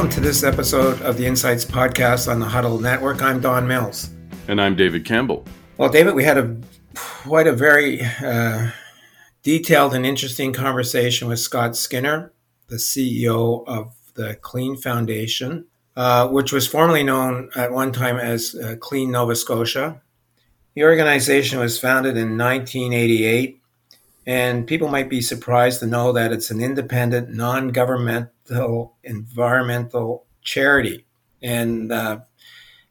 Welcome to this episode of the Insights Podcast on the Huddle Network. I'm Don Mills. And I'm David Campbell. Well, David, we had a quite a very uh, detailed and interesting conversation with Scott Skinner, the CEO of the Clean Foundation, uh, which was formerly known at one time as uh, Clean Nova Scotia. The organization was founded in 1988, and people might be surprised to know that it's an independent, non governmental environmental charity. And uh,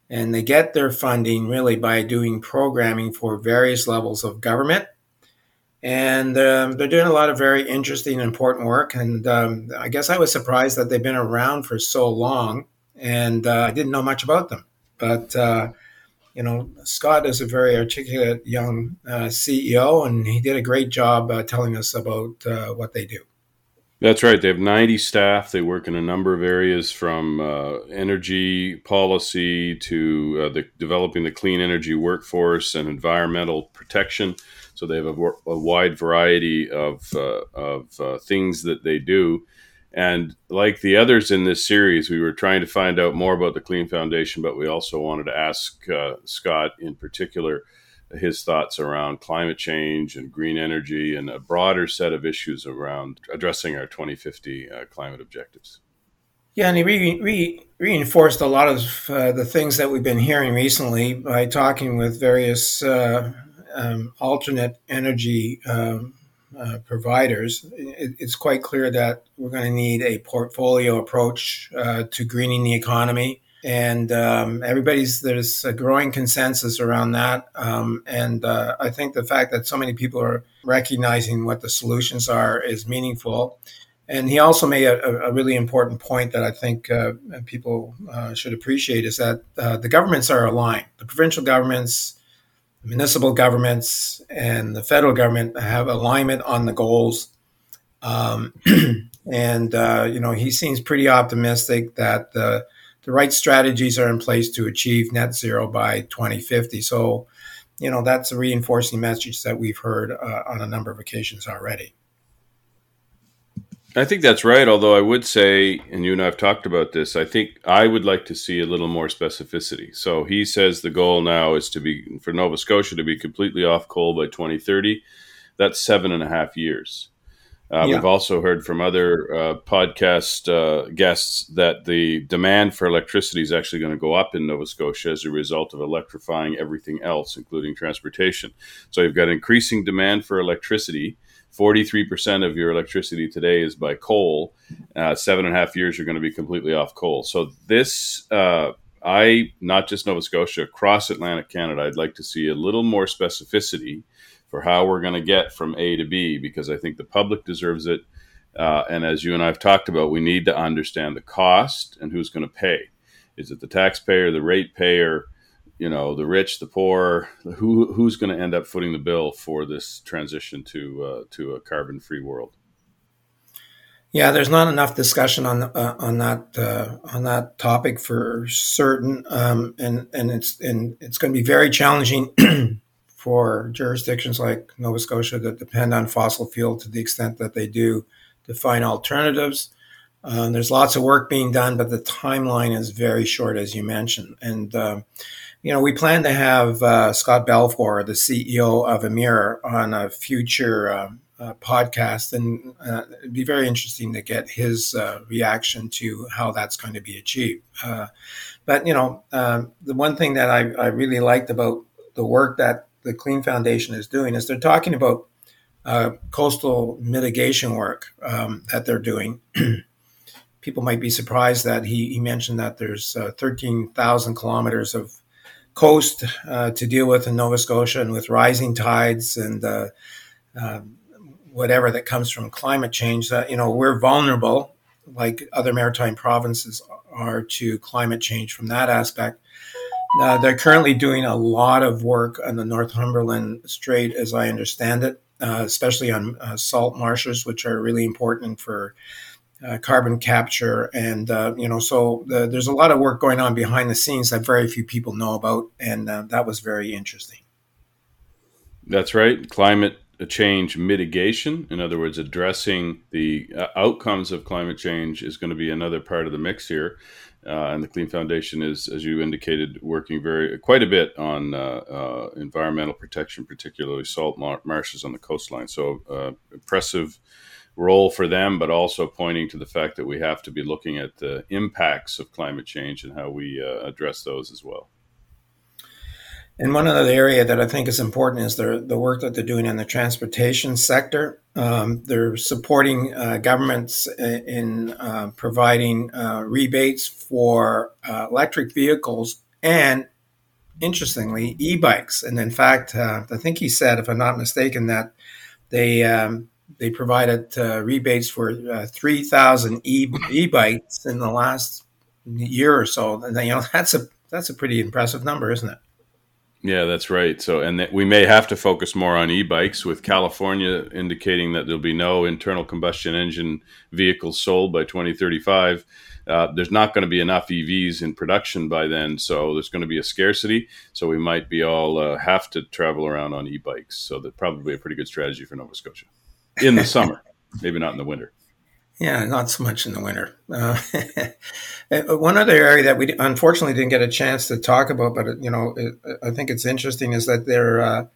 and they get their funding really by doing programming for various levels of government. And um, they're doing a lot of very interesting and important work. And um, I guess I was surprised that they've been around for so long, and uh, I didn't know much about them. But uh, you know, Scott is a very articulate young uh, CEO, and he did a great job uh, telling us about uh, what they do. That's right. They have 90 staff. They work in a number of areas from uh, energy policy to uh, the, developing the clean energy workforce and environmental protection. So they have a, a wide variety of, uh, of things that they do. And like the others in this series, we were trying to find out more about the Clean Foundation, but we also wanted to ask uh, Scott in particular his thoughts around climate change and green energy and a broader set of issues around addressing our 2050 uh, climate objectives. Yeah, and he re- re- reinforced a lot of uh, the things that we've been hearing recently by talking with various uh, um, alternate energy um, uh, providers, it, it's quite clear that we're going to need a portfolio approach uh, to greening the economy. And um, everybody's there's a growing consensus around that, um, and uh, I think the fact that so many people are recognizing what the solutions are is meaningful. And he also made a, a really important point that I think uh, people uh, should appreciate is that the governments are aligned. The provincial governments, municipal governments and the federal government have alignment on the goals. Um, and, uh, you know, he seems pretty optimistic that the, the right strategies are in place to achieve net zero by 2050. So, you know, that's a reinforcing message that we've heard uh, on a number of occasions already. I think that's right. Although I would say, and you and I have talked about this, I think I would like to see a little more specificity. So he says the goal now is to be for Nova Scotia to be completely off coal by 2030. That's seven and a half years. Uh, yeah. We've also heard from other uh, podcast uh, guests that the demand for electricity is actually going to go up in Nova Scotia as a result of electrifying everything else, including transportation. So you've got increasing demand for electricity 43% of your electricity today is by coal. Uh, seven and a half years, you're going to be completely off coal. So, this, uh, I, not just Nova Scotia, across Atlantic Canada, I'd like to see a little more specificity for how we're going to get from A to B because I think the public deserves it. Uh, and as you and I have talked about, we need to understand the cost and who's going to pay. Is it the taxpayer, the ratepayer? You know the rich the poor who who's going to end up footing the bill for this transition to uh, to a carbon free world yeah there's not enough discussion on uh, on that uh, on that topic for certain um, and and it's and it's going to be very challenging for jurisdictions like Nova Scotia that depend on fossil fuel to the extent that they do to find alternatives uh, there's lots of work being done, but the timeline is very short, as you mentioned. And um, you know, we plan to have uh, Scott Balfour, the CEO of Emera, on a future uh, uh, podcast, and uh, it'd be very interesting to get his uh, reaction to how that's going to be achieved. Uh, but you know, the one thing that I, I, really liked about the work that the Clean Foundation is doing is they're talking about coastal mitigation work um, that they're doing. People might be surprised that he, he mentioned that there's 13,000 kilometers of coast uh, to deal with in Nova Scotia and with rising tides and uh, uh, whatever that comes from climate change, that you know we're vulnerable, like other maritime provinces are, to climate change from that aspect. Uh, they're currently doing a lot of work on the Northumberland Strait, as I understand it, uh, especially on uh, salt marshes, which are really important for uh, carbon capture, and uh, you know, so the, there's a lot of work going on behind the scenes that very few people know about, and uh, that was very interesting. That's right. Climate change mitigation, in other words, addressing the uh, outcomes of climate change, is going to be another part of the mix here. Uh, and the Clean Foundation is, as you indicated, working very quite a bit on uh, uh, environmental protection, particularly salt mar- marshes on the coastline. So uh, impressive role for them, but also pointing to the fact that we have to be looking at the impacts of climate change and how we uh, address those as well. And one other area that I think is important is the, the work that they're doing in the transportation sector. Um, they're supporting uh, governments in uh, providing uh, rebates for uh, electric vehicles and, interestingly, e bikes. And in fact, uh, I think he said, if I'm not mistaken, that they um, they provided uh, rebates for 3,000 e bikes in the last year or so. And you know that's a that's a pretty impressive number, isn't it? Yeah, that's right. So, and we may have to focus more on e-bikes, with California indicating that there'll be no internal combustion engine vehicles sold by 2035. Uh, there's not going to be enough EVs in production by then, so there's going to be a scarcity. So we might be all uh, have to travel around on e-bikes. So that's probably a pretty good strategy for Nova Scotia in the summer, maybe not in the winter. Yeah, not so much in the winter. Uh, one other area that we unfortunately didn't get a chance to talk about, but you know, it, I think it's interesting is that they're uh,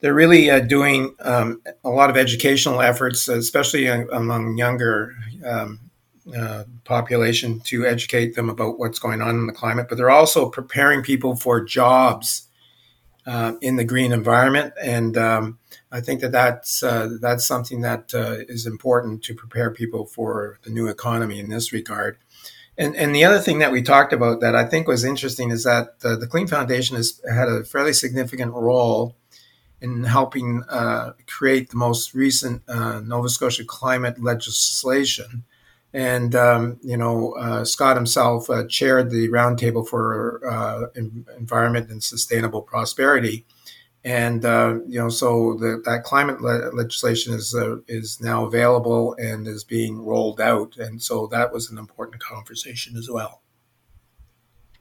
they're really uh, doing um, a lot of educational efforts, especially among younger um, uh, population, to educate them about what's going on in the climate. But they're also preparing people for jobs uh, in the green environment, and um, I think that that's uh, that's something that uh, is important to prepare people for the new economy in this regard. And and the other thing that we talked about that I think was interesting is that the, the Clean Foundation has had a fairly significant role in helping uh, create the most recent uh, Nova Scotia climate legislation. And um, you know, uh, Scott himself uh, chaired the roundtable for environment and sustainable prosperity and uh, you know, so the, that climate le- legislation is uh, is now available and is being rolled out, and so that was an important conversation as well.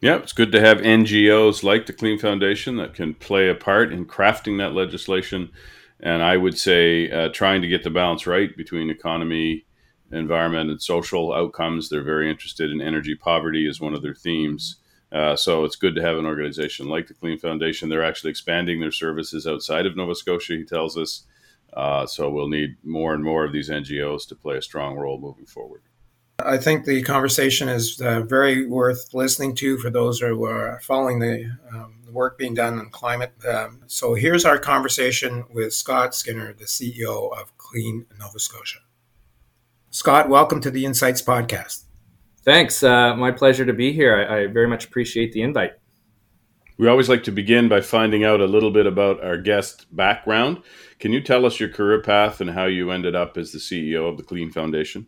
Yeah, it's good to have NGOs like the Clean Foundation that can play a part in crafting that legislation, and I would say uh, trying to get the balance right between economy, environment, and social outcomes. They're very interested in energy poverty as one of their themes. Uh, so it's good to have an organization like the Clean Foundation. They're actually expanding their services outside of Nova Scotia, he tells us. Uh, so we'll need more and more of these NGOs to play a strong role moving forward. I think the conversation is uh, very worth listening to for those who are following the, um, the work being done on climate. Um, so here's our conversation with Scott Skinner, the CEO of Clean Nova Scotia. Scott, welcome to the Insights Podcast. Thanks. Uh, my pleasure to be here. I, I, very much appreciate the invite. We always like to begin by finding out a little bit about our guest background. Can you tell us your career path and how you ended up as the CEO of the Clean Foundation?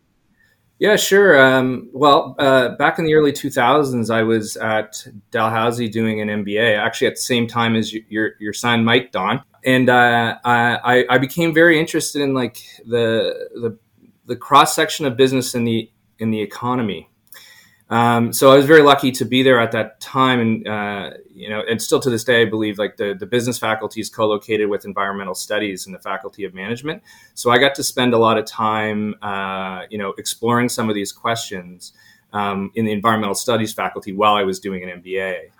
Yeah, sure. Um, well, uh, back in the early 2000s, I was at Dalhousie doing an MBA, actually at the same time as your your son, Mike Don, and uh, I, I became very interested in like the the the cross section of business in the in the economy um, so I was very lucky to be there at that time, and uh, you know, and still to this day, I believe like the the business faculty is co-located with environmental studies and the faculty of management. So I got to spend a lot of time, uh, you know, exploring some of these questions um, in the environmental studies faculty while I was doing an MBA.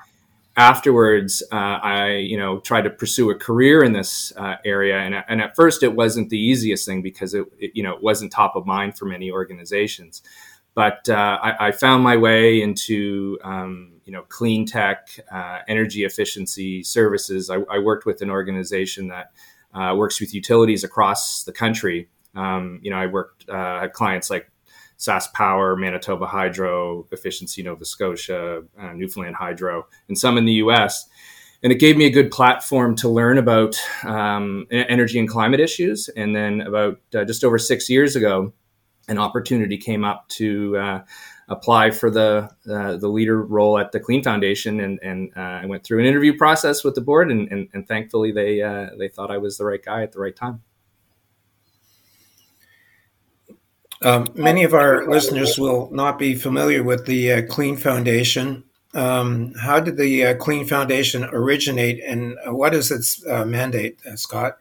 Afterwards, uh, I you know tried to pursue a career in this uh, area, and, and at first it wasn't the easiest thing because it, it you know it wasn't top of mind for many organizations but uh, I, I, found my way into um, you know clean tech, uh, energy efficiency services. I, I, worked with an organization that uh, works with utilities across the country. Um, you know, I worked uh, at clients like SaskPower, Manitoba Hydro, Efficiency Nova Scotia, uh, Newfoundland Hydro, and some in the U.S. And it gave me a good platform to learn about um, energy and climate issues. And then about uh, just over six years ago, an opportunity came up to uh, apply for the uh, the leader role at the Clean Foundation, and and uh, I went through an interview process with the board, and and, and thankfully they uh, they thought I was the right guy at the right time. Um, many of our listeners will not be familiar with the uh, Clean Foundation. Um, how did the uh, Clean Foundation originate, and what is its mandate, Scott?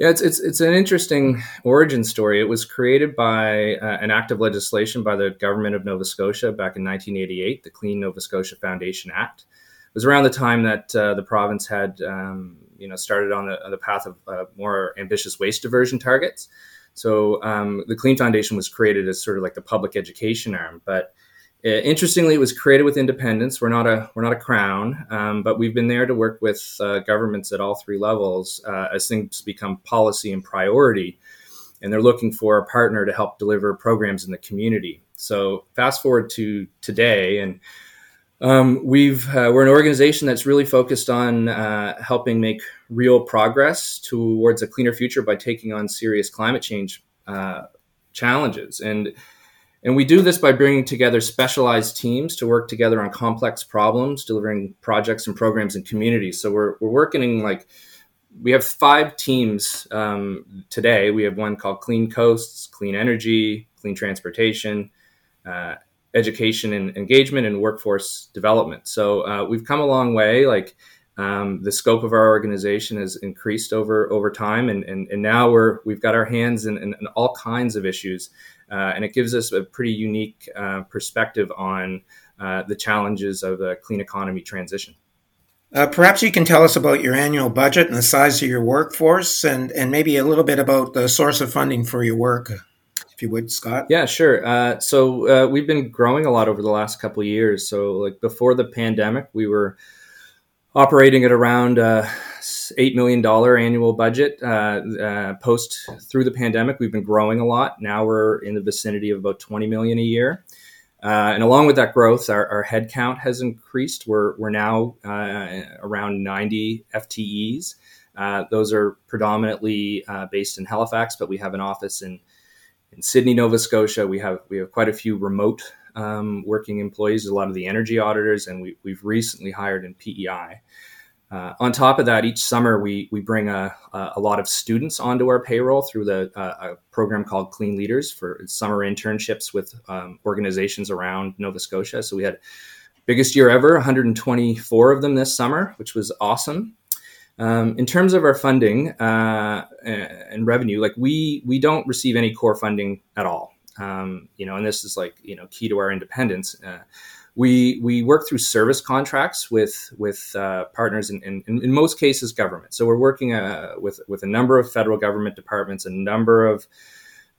Yeah, it's it's it's an interesting origin story. It was created by uh, an act of legislation by the government of Nova Scotia back in 1988, the Clean Nova Scotia Foundation Act. It was around the time that uh, the province had um, you know started on the, on the path of uh, more ambitious waste diversion targets. So um, the Clean Foundation was created as sort of like the public education arm, but interestingly, it was created with independence. We're not a we're not a crown, um, but we've been there to work with uh, governments at all three levels uh, as things become policy and priority, and they're looking for a partner to help deliver programs in the community. So fast forward to today, and um, we've uh, we're an organization that's really focused on uh, helping make real progress towards a cleaner future by taking on serious climate change uh, challenges and and we do this by bringing together specialized teams to work together on complex problems, delivering projects and programs in communities. So we're, we're working in like, we have five teams um, today. We have one called Clean Coasts, Clean Energy, Clean Transportation, uh, Education and Engagement, and Workforce Development. So uh, we've come a long way. Like um, the scope of our organization has increased over over time, and, and, and now we're we've got our hands in, in, in all kinds of issues uh, and it gives us a pretty unique uh, perspective on uh, the challenges of the clean economy transition. Uh, perhaps you can tell us about your annual budget and the size of your workforce, and, and maybe a little bit about the source of funding for your work, if you would, Scott. Yeah, sure. Uh, so uh, we've been growing a lot over the last couple of years. So, like before the pandemic, we were operating at around uh, eight million dollar annual budget. Uh, uh, post through the pandemic, we've been growing a lot. Now we're in the vicinity of about twenty million a year. Uh, and along with that growth, our, our head count has increased. We're, we're now uh, around 90 FTEs. Uh, those are predominantly based in Halifax, but we have an office in, in Sydney, Nova Scotia. We have, we have quite a few remote um, working employees, a lot of the energy auditors, and we, have recently hired in PEI. Uh, on top of that, each summer we we bring a, a lot of students onto our payroll through the uh, a program called Clean Leaders for summer internships with um, organizations around Nova Scotia. So we had biggest year ever, 124 of them this summer, which was awesome. Um, in terms of our funding uh, and revenue, like we we don't receive any core funding at all. Um, you know, and this is like you know key to our independence. Uh, we we work through service contracts with with uh, partners in, in, in, most cases government. So we're working uh, with with a number of federal government departments, a number of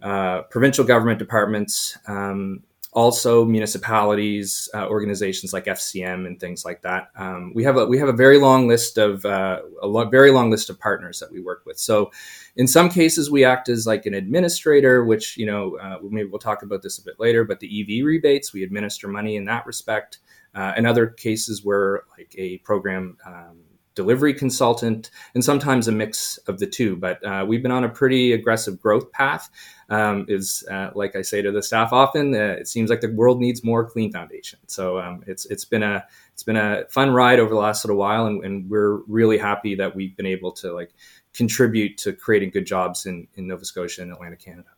uh, provincial government departments, um, also municipalities, uh, organizations like FCM and things like that. Um, we have a we have a very long list of uh, a lo- very long list of partners that we work with. So, in some cases, we act as like an administrator, which you know uh, maybe we'll talk about this a bit later. But the EV rebates, we administer money in that respect. Uh, in other cases, we're like a program. Um, delivery consultant, and sometimes a mix of the two. But uh, we've been on a pretty aggressive growth path. Um, is uh, like I say to the staff often, uh, it seems like the world needs more Clean Foundation. So um, it's it's been a it's been a fun ride over the last little while, and, and, we're really happy that we've been able to like contribute to creating good jobs in, in Nova Scotia and Atlantic Canada.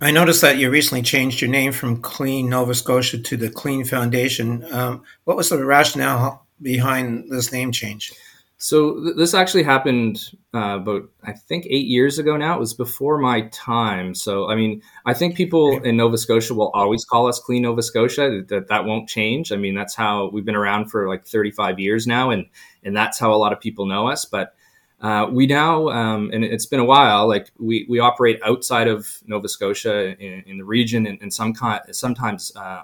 I noticed that you recently changed your name from Clean Nova Scotia to the Clean Foundation. Um, what was the rationale behind this name change? So th- this actually happened uh, about I think eight years ago. Now it was before my time. So I mean, I think people in Nova Scotia will always call us Clean Nova Scotia. That that won't change. I mean, that's how we've been around for like 35 years now, and and that's how a lot of people know us. But uh, we now, um, and it's been a while. Like we, we operate outside of Nova Scotia in, in the region, and, and some kind, sometimes uh,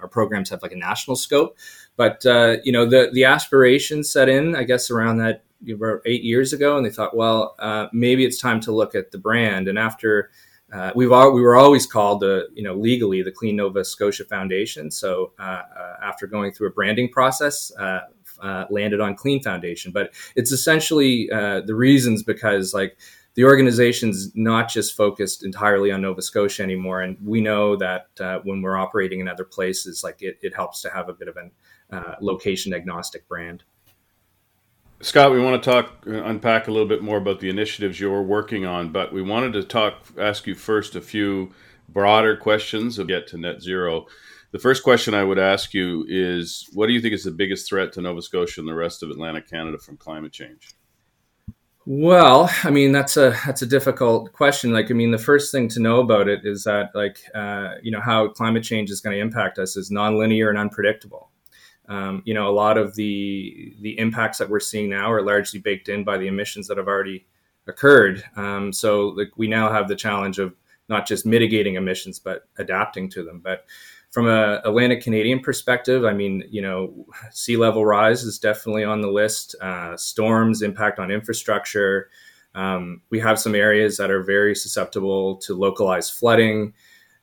our programs have like a national scope. But uh, you know, the the aspiration set in, I guess, around that about eight years ago, and they thought, well, uh, maybe it's time to look at the brand. And after uh, we've all, we were always called the you know legally the Clean Nova Scotia Foundation. So uh, uh, after going through a branding process, uh, landed on Clean Foundation. But it's essentially the reasons because like the organization's not just focused entirely on Nova Scotia anymore, and we know that when we're operating in other places, like it, it helps to have a bit of an uh, location agnostic brand. Scott, we want to talk, uh, unpack a little bit more about the initiatives you're working on, but we wanted to talk, ask you first a few broader questions to get to net zero. The first question I would ask you is what do you think is the biggest threat to Nova Scotia and the rest of Atlantic Canada from climate change? Well, I mean that's a that's a difficult question. Like, I mean, the first thing to know about it is that, like, uh, you know, how climate change is going to impact us is nonlinear and unpredictable. Um, you know, a lot of the the impacts that we're seeing now are largely baked in by the emissions that have already occurred. Um, so, like, we now have the challenge of not just mitigating emissions but adapting to them. But from a Atlantic Canadian perspective, I mean, you know, sea level rise is definitely on the list. Uh, storms, impact on infrastructure. Um, we have some areas that are very susceptible to localized flooding.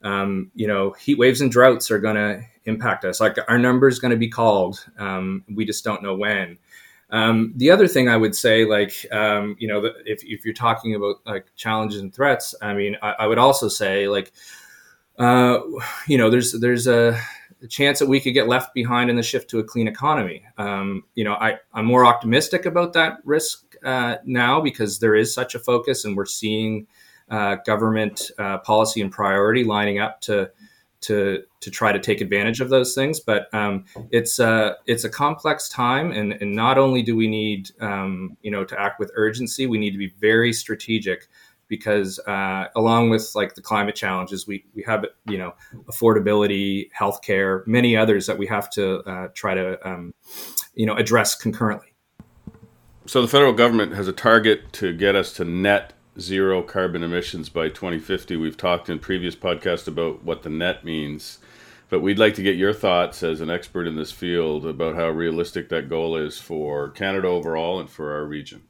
Um, you know, heat waves and droughts are going to impact us. Like our number is going to be called. Um, we just don't know when. Um, the other thing I would say, like, um, you know, if, if you're talking about like challenges and threats, I mean, I, I would also say like uh, you know, there's there's a, chance that we could get left behind in the shift to a clean economy. Um, you know, I, I'm more optimistic about that risk uh, now because there is such a focus, and we're seeing uh, government uh, policy and priority lining up to to to try to take advantage of those things. But um, it's a it's a complex time, and, and not only do we need um, you know to act with urgency, we need to be very strategic because uh, along with like the climate challenges, we we have you know affordability, healthcare, many others that we have to uh, try to um, you know address concurrently. So the federal government has a target to get us to net zero carbon emissions by 2050. We've talked in previous podcasts about what the net means, but we'd like to get your thoughts as an expert in this field about how realistic that goal is for Canada overall and for our region.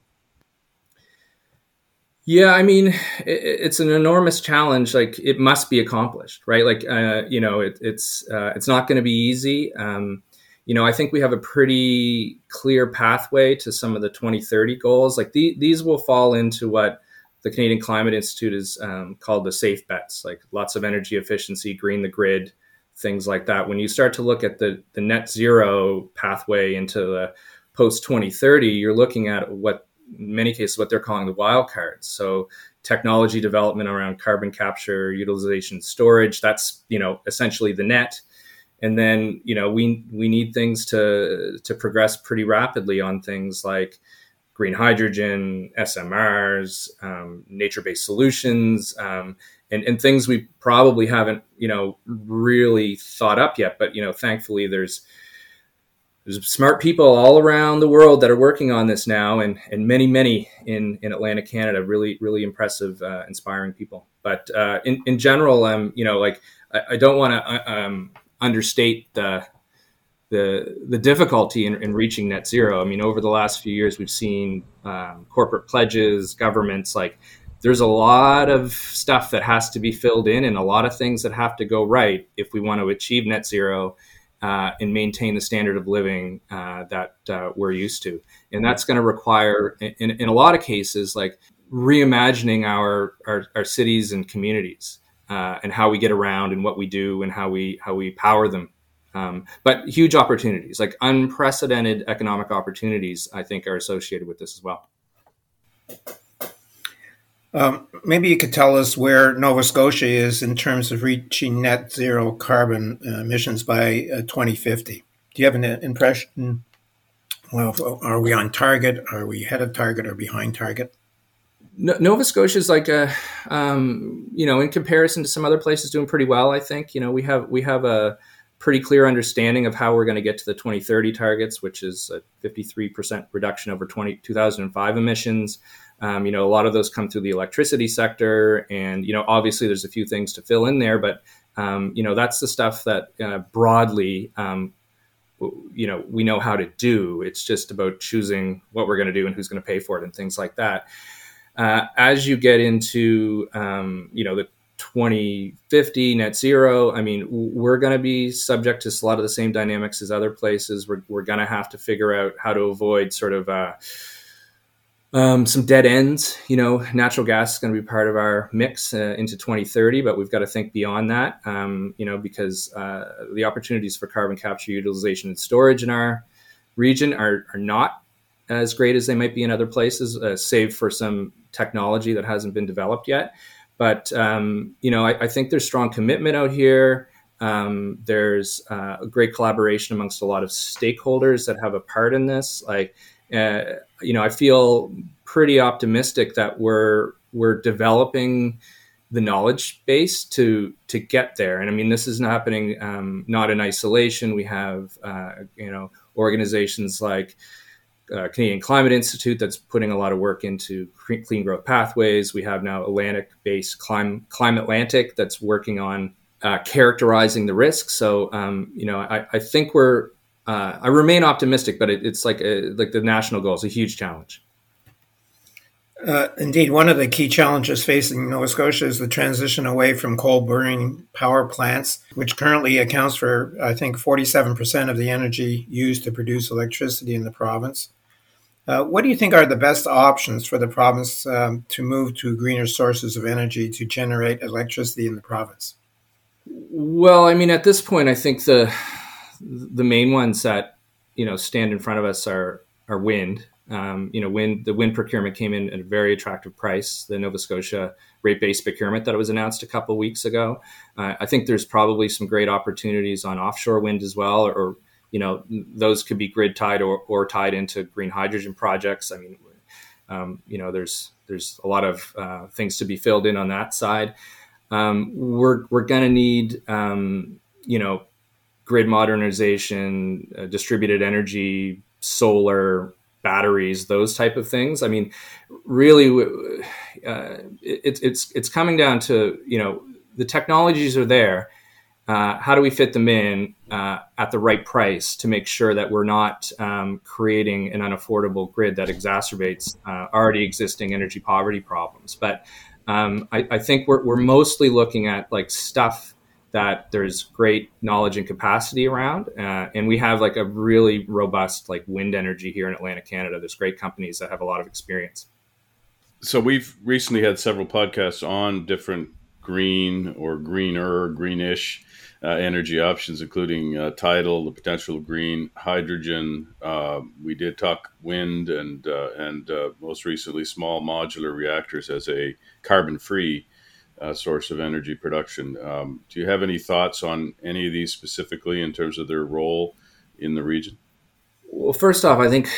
Yeah, I mean, it, it's an enormous challenge. Like it must be accomplished, right? Like uh, you know, it, it's uh, it's not going to be easy. Um, you know, I think we have a pretty clear pathway to some of the 2030 goals. Like the, these will fall into what the Canadian Climate Institute is um, called the safe bets, like lots of energy efficiency, green the grid, things like that. When you start to look at the the net zero pathway into the post 2030, you're looking at what in many cases what they're calling the wild cards. So technology development around carbon capture, utilization, storage. That's you know essentially the net. And then you know we we need things to to progress pretty rapidly on things like green hydrogen, SMRs, um, nature-based solutions, um, and, and things we probably haven't you know really thought up yet. But you know thankfully there's there's smart people all around the world that are working on this now, and and many many in in Atlantic Canada. Really really impressive, uh, inspiring people. But uh, in in general, um, you know, like I, I don't want to uh, um, understate the the the difficulty in, in, reaching net zero. I mean, over the last few years, we've seen um, corporate pledges, governments like. There's a lot of stuff that has to be filled in, and a lot of things that have to go right if we want to achieve net zero uh, and maintain the standard of living uh, that uh, we're used to. And that's going to require, in, in, a lot of cases, like reimagining our, our, our cities and communities uh, and how we get around and what we do and how we how we power them. Um, but huge opportunities, like unprecedented economic opportunities, I think are associated with this as well. Um, maybe you could tell us where Nova Scotia is in terms of reaching net zero carbon uh, emissions by uh, 2050. Do you have an impression? Well, are we on target? Are we ahead of target or behind target? Nova Scotia is like a, um, you know, in comparison to some other places, doing pretty well. I think you know we have we have a pretty clear understanding of how we're going to get to the 2030 targets, which is a 53% reduction over 20, 2005 emissions. Um, you know, a lot of those come through the electricity sector, and you know, obviously there's a few things to fill in there, but um, you know, that's the stuff that uh, broadly, um, you know, we know how to do. It's just about choosing what we're going to do and who's going to pay for it and things like that. Uh, as you get into, um, you know, the 2050 net zero i mean we're going to be subject to a lot of the same dynamics as other places we're, we're going to have to figure out how to avoid sort of uh, um, some dead ends. You know, natural gas is going to be part of our mix uh, into 2030, but we've got to think beyond that. Um, you know, because uh, the opportunities for carbon capture, utilization, and storage in our region are, are not as great as they might be in other places, uh, save for some technology that hasn't been developed yet. But um, you know, I, I, think there's strong commitment out here. Um, there's uh, a great collaboration amongst a lot of stakeholders that have a part in this, like uh, you know, I feel pretty optimistic that we're we're developing the knowledge base to to get there. And I mean, this is happening um, not in isolation. We have uh, you know organizations like uh, Canadian Climate Institute that's putting a lot of work into clean growth pathways. We have now Atlantic-based Clim- Climate Atlantic that's working on uh, characterizing the risks. So um, you know, I, I think we're uh, I remain optimistic, but it, it's like a, like the national goal is a huge challenge. Uh, indeed, one of the key challenges facing Nova Scotia is the transition away from coal burning power plants, which currently accounts for, I think, 47% of the energy used to produce electricity in the province. Uh, what do you think are the best options for the province um, to move to greener sources of energy to generate electricity in the province? Well, I mean, at this point, I think the the main ones that you know stand in front of us are are wind um, you know, wind the wind procurement came in at a very attractive price. The Nova Scotia rate-based procurement that was announced a couple weeks ago. Uh, I think there's probably some great opportunities on offshore wind as well, or, or you know, those could be grid tied or, or tied into green hydrogen projects. I mean, um, you know, there's there's a lot of uh, things to be filled in on that side. Um, we're we're going to need um, you know grid modernization, uh, distributed energy, solar, batteries, those type of things. I mean, really, uh, it, it's it's coming down to you know the technologies are there. Uh, how do we fit them in uh, at the right price to make sure that we're not um, creating an unaffordable grid that exacerbates uh, already existing energy poverty problems? But um, I, I, think we're, we're mostly looking at like stuff that there's great knowledge and capacity around uh, and we have like a really robust like wind energy here in atlantic canada there's great companies that have a lot of experience so we've recently had several podcasts on different green or greener greenish uh, energy options including uh, tidal the potential of green hydrogen uh, we did talk wind and uh, and uh, most recently small modular reactors as a carbon free uh, source of energy production. Um, do you have any thoughts on any of these specifically in terms of their role in the region? Well, first off, I think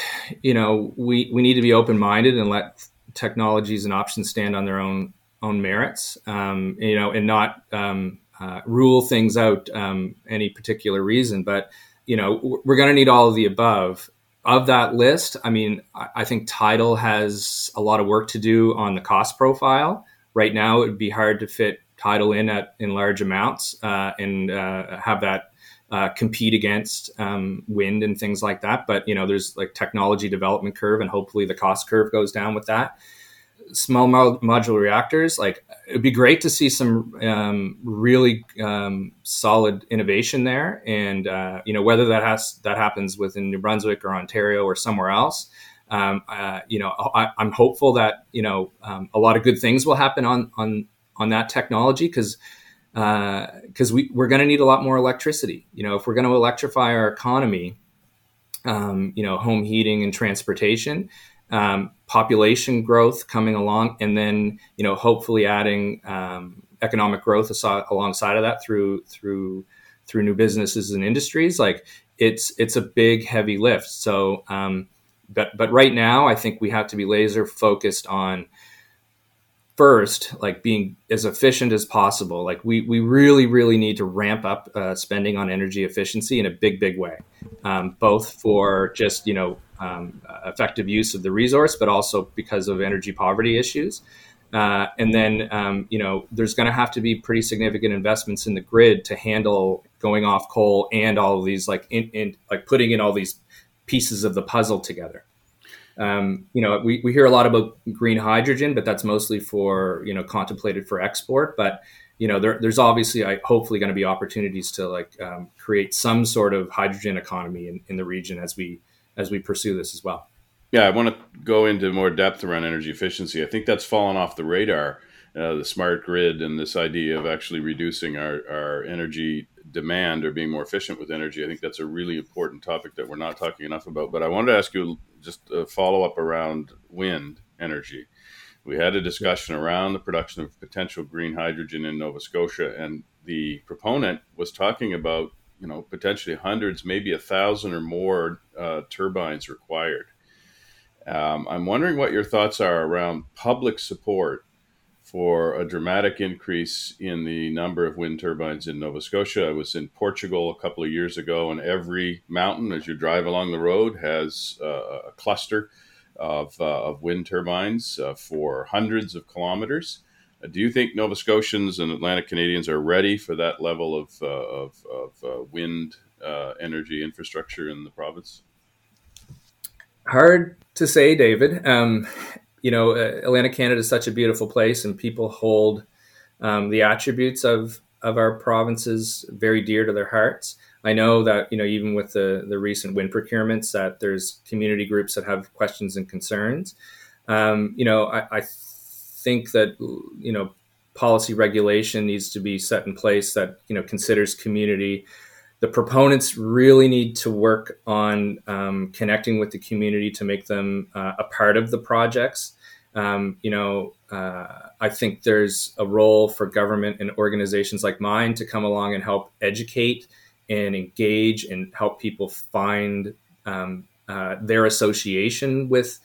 you know we, we need to be open minded and let technologies and options stand on their own own merits. Um, you know, and not um, uh, rule things out um, any particular reason. But you know, we're going to need all of the above. Of that list, I mean, I think Tidal has a lot of work to do on the cost profile right now it would be hard to fit tidal in at in large amounts uh, and uh, have that uh, compete against um, wind and things like that. But you know, there's like technology development curve, and hopefully the cost curve goes down with that. Small modular reactors, like it'd be great to see some um, really um, solid innovation there, and uh, you know whether that has that happens within New Brunswick or Ontario or somewhere else um, uh, you know, I, am hopeful that you know um, a lot of good things will happen on on on that technology because because uh, we we're going to need a lot more electricity. You know, if we're going to electrify our economy, um, you know, home heating and transportation, um, population growth coming along, and then you know, hopefully adding um, economic growth aside, alongside of that through through through new businesses and industries. Like it's it's a big heavy lift. So um, but but right now i think we have to be laser focused on first like being as efficient as possible like we we really really need to ramp up uh, spending on energy efficiency in a big big way um, both for just you know um, effective use of the resource but also because of energy poverty issues uh, and then um, you know there's going to have to be pretty significant investments in the grid to handle going off coal and all of these like in, in like putting in all these pieces of the puzzle together. Um, you know, we, we hear a lot about green hydrogen, but that's mostly for, you know, contemplated for export. But, you know, there, there's obviously, I, hopefully going to be opportunities to like um, create some sort of hydrogen economy in, in the region as we, as we pursue this as well. Yeah, I want to go into more depth around energy efficiency. I think that's fallen off the radar, uh, the smart grid and this idea of actually reducing our, our energy demand or being more efficient with energy. I think that's a really important topic that we're not talking enough about. But I wanted to ask you just a follow up around wind energy. We had a discussion around the production of potential green hydrogen in Nova Scotia, and the proponent was talking about you know potentially hundreds, maybe a thousand or more uh, turbines required. Um, I'm wondering what your thoughts are around public support for a dramatic increase in the number of wind turbines in Nova Scotia. I was in Portugal a couple of years ago, and every mountain, as you drive along the road, has uh, a cluster of, uh, of wind turbines uh, for hundreds of kilometers. Uh, do you think Nova Scotians and Atlantic Canadians are ready for that level of, uh, of, of uh, wind energy infrastructure in the province? Hard to say, David. Um, you know, uh, Atlantic Canada is such a beautiful place, and people hold um, the attributes of of our provinces very dear to their hearts. I know that you know even with the the recent wind procurements, that there's community groups that have questions and concerns. Um, you know, I, I think that you know policy regulation needs to be set in place that you know considers community the proponents really need to work on um, connecting with the community to make them uh, a part of the projects. Um, you know, uh, I think there's a role for government and organizations like mine to come along and help educate and engage and help people find um, uh, their association with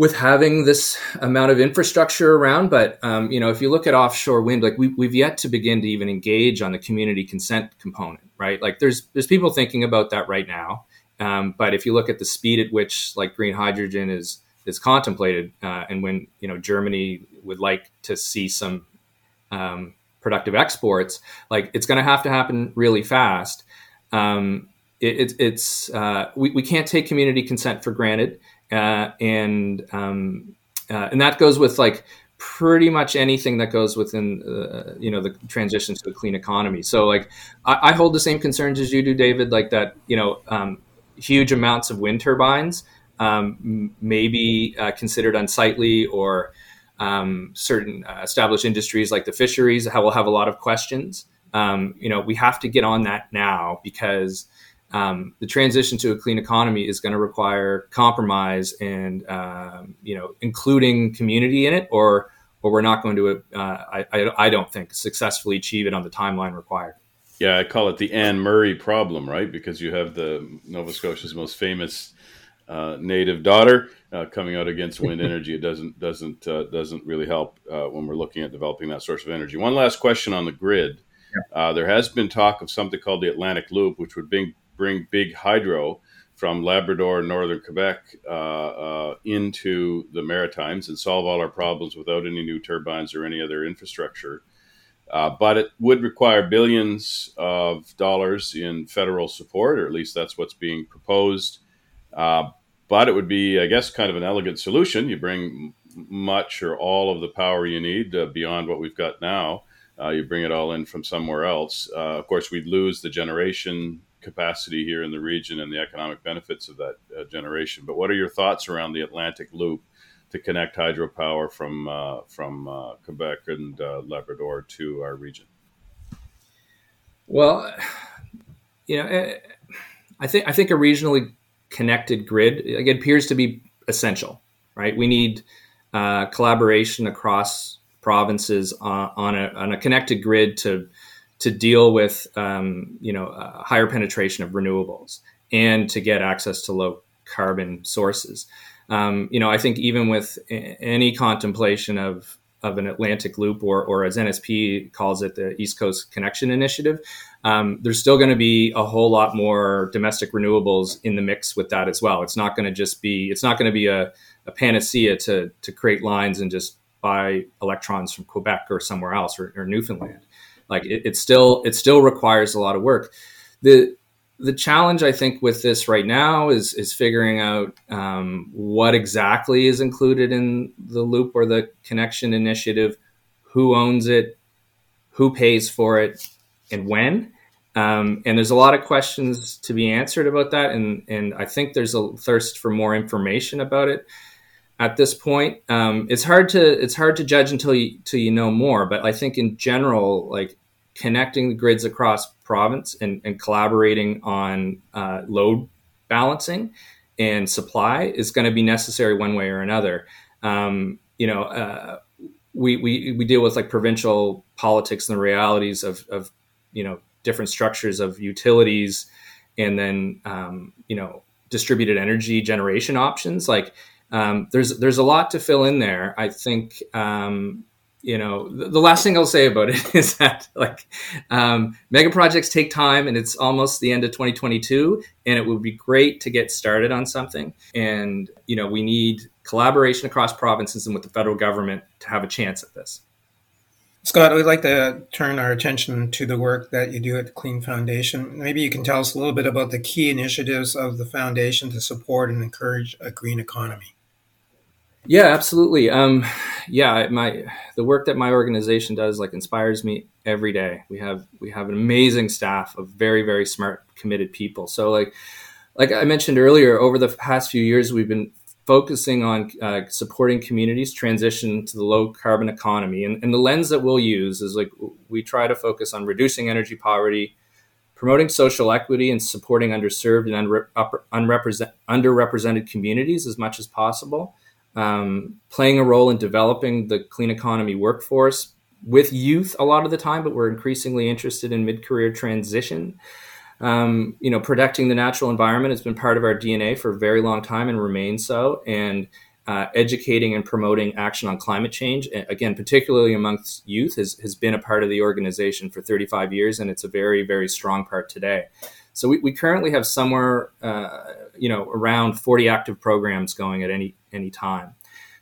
with having this amount of infrastructure around. But um, you know, if you look at offshore wind, like we, we've yet to begin to even engage on the community consent component, right? Like there's there's people thinking about that right now. Um, but if you look at the speed at which like green hydrogen is is contemplated, uh, and when you know Germany would like to see some um, productive exports, like it's going to have to happen really fast. Um, it, it, it's uh, we, we can't take community consent for granted uh, and um, uh, and that goes with like pretty much anything that goes within uh, you know the transition to a clean economy. So like I, I, hold the same concerns as you do, David. Like that, you know, um, huge amounts of wind turbines um, may be uh, considered unsightly, or um, certain uh, established industries like the fisheries will have a lot of questions. Um, you know, we have to get on that now because um, the transition to a clean economy is going to require compromise and um, you know including community in it or or we're not going to uh, I, I, I don't think successfully achieve it on the timeline required. Yeah i call it the anne murray problem right? Because you have the nova scotia's most famous uh, native daughter uh, coming out against wind energy. It doesn't doesn't uh, doesn't really help uh, when we're looking at developing that source of energy. One last question on the grid. Uh, there has been talk of something called the atlantic loop which would bring bring big hydro from Labrador northern Quebec uh, uh, into the Maritimes and solve all our problems without any new turbines or any other infrastructure. Uh, but it would require billions of dollars in federal support, or at least that's what's being proposed. Uh, but it would be, I guess, kind of an elegant solution. You bring much or all of the power you need uh, beyond what we've got now. Uh, you bring it all in from somewhere else. of course, we'd lose the generation capacity here in the region and the economic benefits of that uh, generation. But what are your thoughts around the Atlantic Loop to connect hydropower from uh, from uh, Quebec and uh, Labrador to our region? Well, you know, eh, I think I think a regionally connected grid again appears to be essential. Right, we need uh, collaboration across provinces on, on, a, on a connected grid to to deal with um, you know uh, higher penetration of renewables and to get access to low carbon sources. Um, you know, I think even with any contemplation of of an Atlantic Loop, or, or as NSP calls it, the East Coast Connection Initiative, um, there's still going to be a whole lot more domestic renewables in the mix with that as well. It's not going to just be it's not going to be a, a panacea to to create lines and just buy electrons from Quebec or somewhere else or, or Newfoundland. Like it, it still it still requires a lot of work. The the challenge I think with this right now is is figuring out um, what exactly is included in the loop or the connection initiative, who owns it, who pays for it, and when. Um, and there's a lot of questions to be answered about that, and and I think there's a thirst for more information about it at this point. Um, it's hard to it's hard to judge until you until you know more. But I think in general, like connecting the grids across province and, and collaborating on uh, load balancing and supply is going to be necessary one way or another. Um, you know, uh, we, we, we deal with like provincial politics and the realities of, of, you know, different structures of utilities and then, um, you know, distributed energy generation options. Like um, there's there's a lot to fill in there. I think um, you know the, the, last thing I'll say about it is that like um, mega projects take time, and it's almost the end of 2022, and it would be great to get started on something. And you know we need collaboration across provinces and with the federal government to have a chance at this. Scott, we'd like to turn our attention to the work that you do at the Clean Foundation. Maybe you can tell us a little bit about the key initiatives of the foundation to support and encourage a green economy. Yeah, absolutely. Um, yeah, my the work that my organization does like inspires me every day. We have we have an amazing staff of very very smart, committed people. So like like I mentioned earlier, over the past few years, we've been focusing on uh, supporting communities transition to the low carbon economy. And, and, the lens that we'll use is like we try to focus on reducing energy poverty, promoting social equity, and supporting underserved and unre- underrepresented communities as much as possible. Um, playing a role in developing the clean economy workforce with youth a lot of the time, but we're increasingly interested in mid career transition. Um, you know, protecting the natural environment has been part of our DNA for a very long time and remains so. And uh, educating and promoting action on climate change, again, particularly amongst youth, has, has been a part of the organization for 35 years, and it's a very, very strong part today. So we, we currently have somewhere, uh, you know, around 40 active programs going at any any time.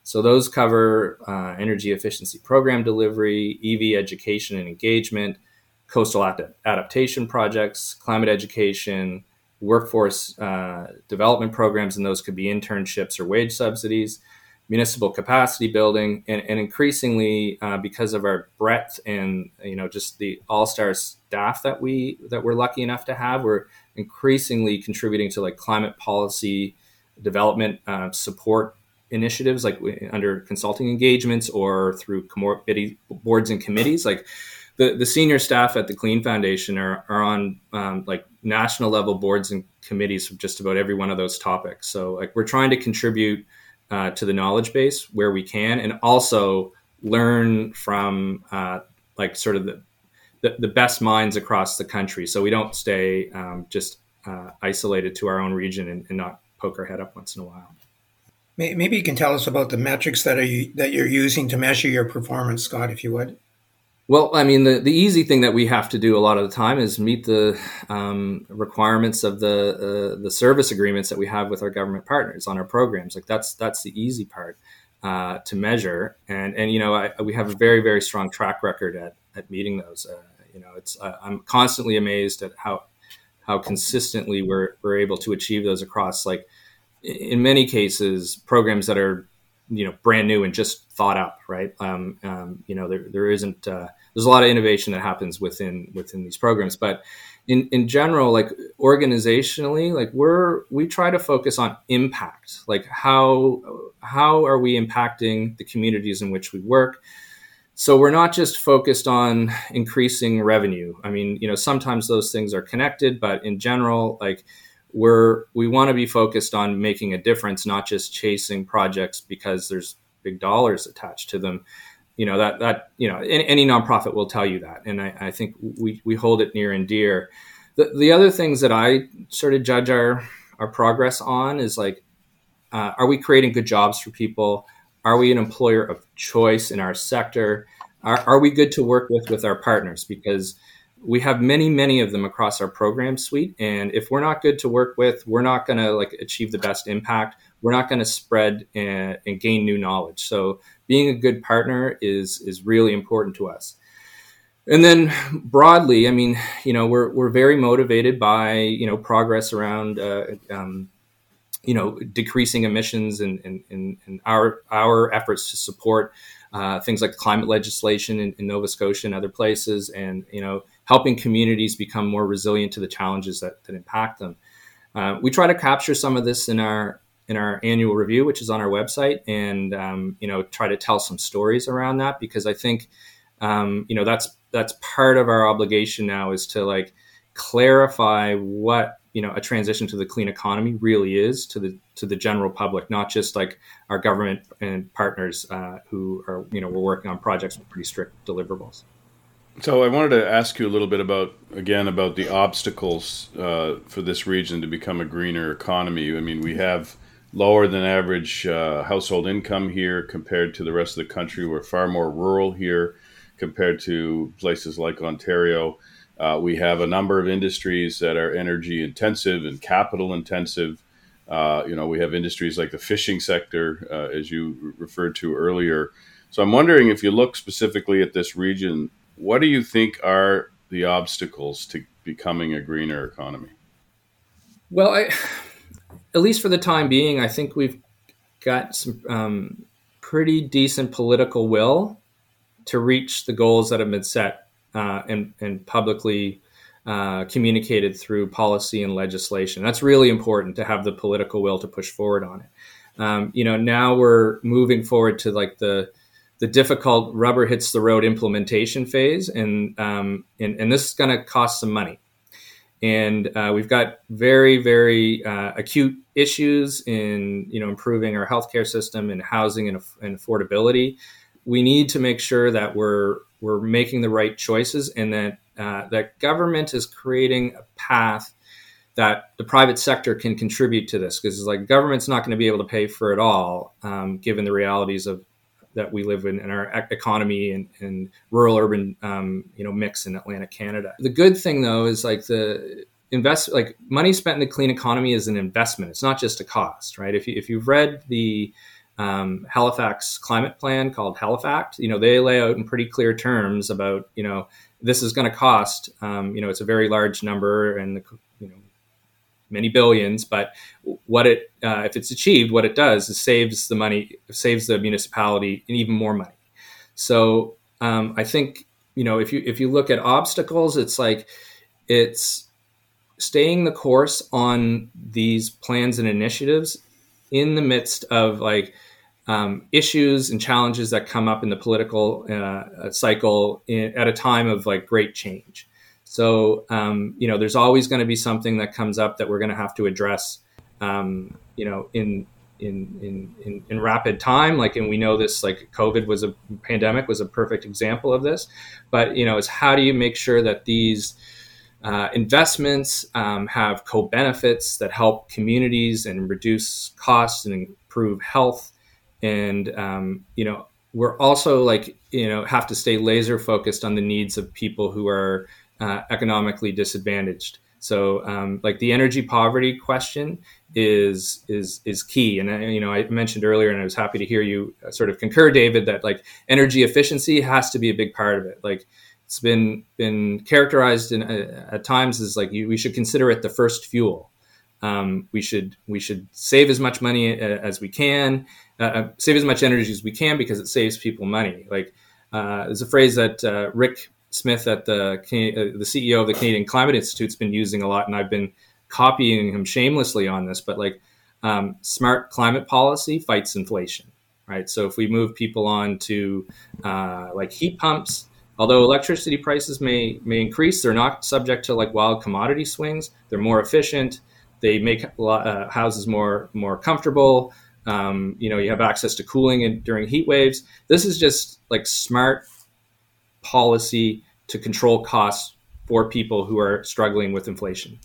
So those cover uh, energy efficiency program delivery, EV education and engagement, coastal adaptation projects, climate education, workforce uh, development programs, and those could be internships or wage subsidies, municipal capacity building, and, and increasingly uh, because of our breadth and you know just the all-star staff that we that we're lucky enough to have, we're increasingly contributing to like climate policy development uh, support initiatives like under consulting engagements or through committee boards and committees like the, the senior staff at the Clean Foundation are, are on um, like national level boards and committees for just about every one of those topics. So like we're trying to contribute uh, to the knowledge base where we can, and also learn from uh, like sort of the, the, the best minds across the country. So we don't stay um, just uh, isolated to our own region and, and not poke our head up once in a while. Maybe you can tell us about the metrics that are you, that you're using to measure your performance, Scott, if you would. Well, I mean, the, the easy thing that we have to do a lot of the time is meet the um, requirements of the uh, the service agreements that we have with our government partners on our programs. Like that's that's the easy part uh, to measure, and and you know I, we have a very very strong track record at at meeting those. Uh, you know, it's I'm constantly amazed at how how consistently we're we're able to achieve those across like in many cases programs that are you know brand new and just thought up right? Um, um, you know there, there isn't uh, there's a lot of innovation that happens within within these programs. But in in general like organizationally like we're we try to focus on impact. Like how how are we impacting the communities in which we work? So we're not just focused on increasing revenue. I mean you know sometimes those things are connected but in general like we're we want to be focused on making a difference not just chasing projects because there's big dollars attached to them you know that that you know any, any nonprofit will tell you that, and I, I, think we we hold it near and dear. The the other things that I sort of judge our our progress on is like, uh, are we creating good jobs for people? Are we an employer of choice in our sector? Are, are we good to work with with our partners? Because we have many many of them across our program suite and if we're not good to work with we're not going to like achieve the best impact we're not going to spread and, and, gain new knowledge so being a good partner is is really important to us. And then broadly, I mean, you know, we're we're very motivated by you know progress around. Uh, um, you know, decreasing emissions and, and, and, our our efforts to support uh, things like climate legislation in, in, Nova Scotia and other places, and you know, helping communities become more resilient to the challenges that, that impact them. Uh, we try to capture some of this in our in our annual review, which is on our website, and um, you know try to tell some stories around that because I think um, you know that's that's part of our obligation now is to like clarify what you know a transition to the clean economy really is to the to the general public, not just like our government and partners uh, who are you know we're working on projects with pretty strict deliverables. So I wanted to ask you a little bit about again about the obstacles uh, for this region to become a greener economy. I mean, we have lower than average uh, household income here compared to the rest of the country. We're far more rural here compared to places like Ontario. Uh, we have a number of industries that are energy intensive and capital intensive. Uh, you know, we have industries like the fishing sector, uh, as you referred to earlier. So I'm wondering if you look specifically at this region, what do you think are the obstacles to becoming a greener economy? Well, I, at least for the time being, I think we've got some um, pretty decent political will to reach the goals that have been set uh, and, and publicly uh, communicated through policy and legislation. That's really important to have the political will to push forward on it. Um, you know, now we're moving forward to like the the difficult rubber hits the road implementation phase, and um, and, and this is going to cost some money. And uh, we've got very very uh, acute issues in you know improving our healthcare system and housing and, and affordability. We need to make sure that we're we're making the right choices and that uh, that government is creating a path that the private sector can contribute to this because it's like government's not going to be able to pay for it all um, given the realities of that we live in in our economy and, and rural urban um, you know mix in Atlantic Canada. The good thing though is like the invest like money spent in the clean economy is an investment. It's not just a cost, right? If you if you've read the um, Halifax climate plan called HalifACT, you know they lay out in pretty clear terms about you know this is going to cost. Um, you know it's a very large number, and the many billions, but what it uh, if it's achieved, what it does is saves the money, saves the municipality and even more money. So um, I think you know if you if you look at obstacles, it's like it's staying the course on these plans and initiatives in the midst of like um, issues and challenges that come up in the political uh, cycle in, at a time of like great change. So, um, you know, there's always going to be something that comes up that we're going to have to address, um, you know, in, in, in, in, in, rapid time. Like, and we know this, like COVID was a pandemic was a perfect example of this, but, you know, is how do you make sure that these uh, investments um, have co-benefits that help communities and reduce costs and improve health. And, um, you know, we're also like, you know, have to stay laser focused on the needs of people who are uh, economically disadvantaged. So, um, like the energy poverty question is is is key. And uh, you know, I mentioned earlier, and I was happy to hear you uh, sort of concur, David, that like energy efficiency has to be a big part of it. Like it's been been characterized in, uh, at times as like you, we should consider it the first fuel. Um, we should we should save as much money uh, as we can, uh, save as much energy as we can because it saves people money. Like uh, there's a phrase that Rick Smith at the uh, the CEO of the Canadian Climate Institute's been using a lot, and I've been copying him shamelessly on this. But like, um, smart climate policy fights inflation, right? So if we move people on to uh, like heat pumps, although electricity prices may may increase, they're not subject to like wild commodity swings. They're more efficient. They make uh, houses more more comfortable. Um, you know, you have access to cooling in, during heat waves. This is just like smart policy to control costs for people who are struggling with inflation.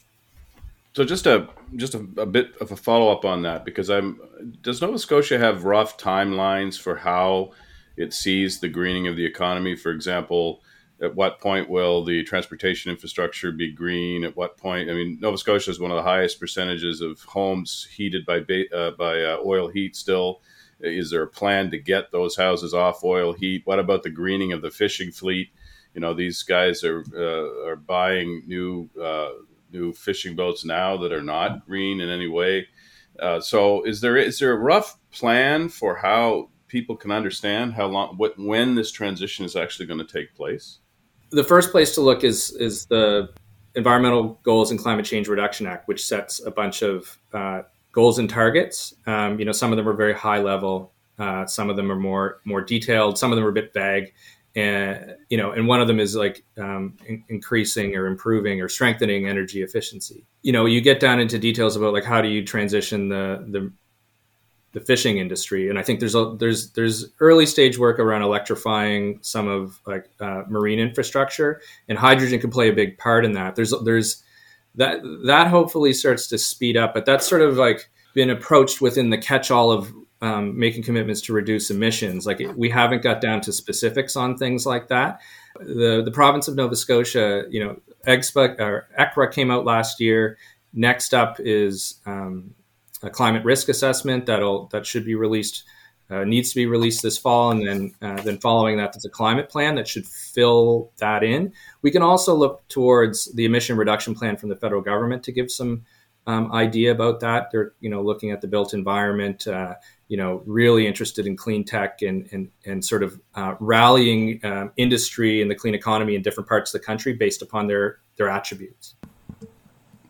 So just a just a, a bit of a follow up on that because I'm does Nova Scotia have rough timelines for how it sees the greening of the economy? For example, at what point will the transportation infrastructure be green? At what point? I mean, Nova Scotia is one of the highest percentages of homes heated by uh, by uh, oil heat still. Is there a plan to get those houses off oil heat? What about the greening of the fishing fleet? You know, these guys are uh, are buying new uh, new fishing boats now that are not green in any way. Uh, so, is there is there a rough plan for how people can understand how long what when this transition is actually going to take place? The first place to look is is the Environmental Goals and Climate Change Reduction Act, which sets a bunch of uh, goals and targets. Um, you know, some of them are very high level. Uh, some of them are more more detailed. Some of them are a bit vague. And you know, and one of them is like um, in- increasing or improving or strengthening energy efficiency. You know, you get down into details about like how do you transition the the the fishing industry. And I think there's a, there's there's early stage work around electrifying some of like uh, marine infrastructure, and hydrogen can play a big part in that. There's there's that that hopefully starts to speed up, but that's sort of like been approached within the catch-all of um, making commitments to reduce emissions. Like we haven't got down to specifics on things like that. The the province of Nova Scotia, you know, EGSPA or ECRA came out last year. Next up is um, a climate risk assessment that'll that should be released uh, needs to be released this fall, and then uh, then following that, there's a climate plan that should fill that in. We can also look towards the emission reduction plan from the federal government to give some um, idea about that. They're you know looking at the built environment, uh, you know, really interested in clean tech and and and sort of uh, rallying um, industry and the clean economy in different parts of the country based upon their their attributes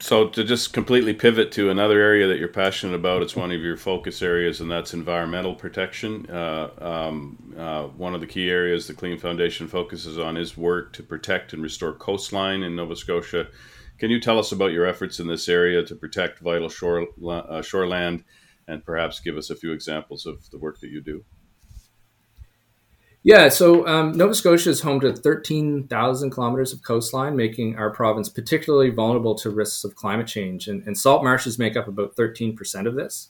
so to just completely pivot to another area that you're passionate about, it's one of your focus areas, and that's environmental protection. Uh, um, uh, one of the key areas the Clean Foundation focuses on is work to protect and restore coastline in Nova Scotia. Can you tell us about your efforts in this area to protect vital shore uh, shoreland, and perhaps give us a few examples of the work that you do? Yeah, so um, Nova Scotia is home to 13,000 kilometers of coastline, making our province particularly vulnerable to risks of climate change. And, and salt marshes make up about 13% of this.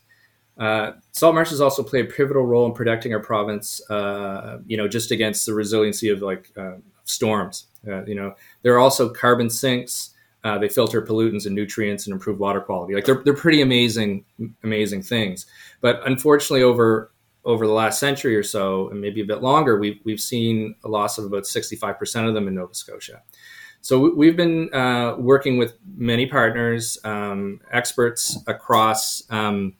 Uh, salt marshes also play a pivotal role in protecting our province, uh, you know, just against the resiliency of like uh, storms. Uh, you know, there are also carbon sinks. Uh, they filter pollutants and nutrients and improve water quality. Like they're, they're pretty amazing, amazing things. But unfortunately, over over the last century or so, and maybe a bit longer, we've, we've seen a loss of about 65% of them in Nova Scotia. So we've been uh, working with many partners, um, experts across um,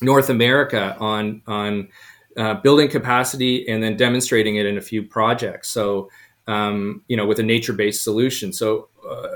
North America on on uh, building capacity and then demonstrating it in a few projects. So um, you know, with a nature-based solution. So uh,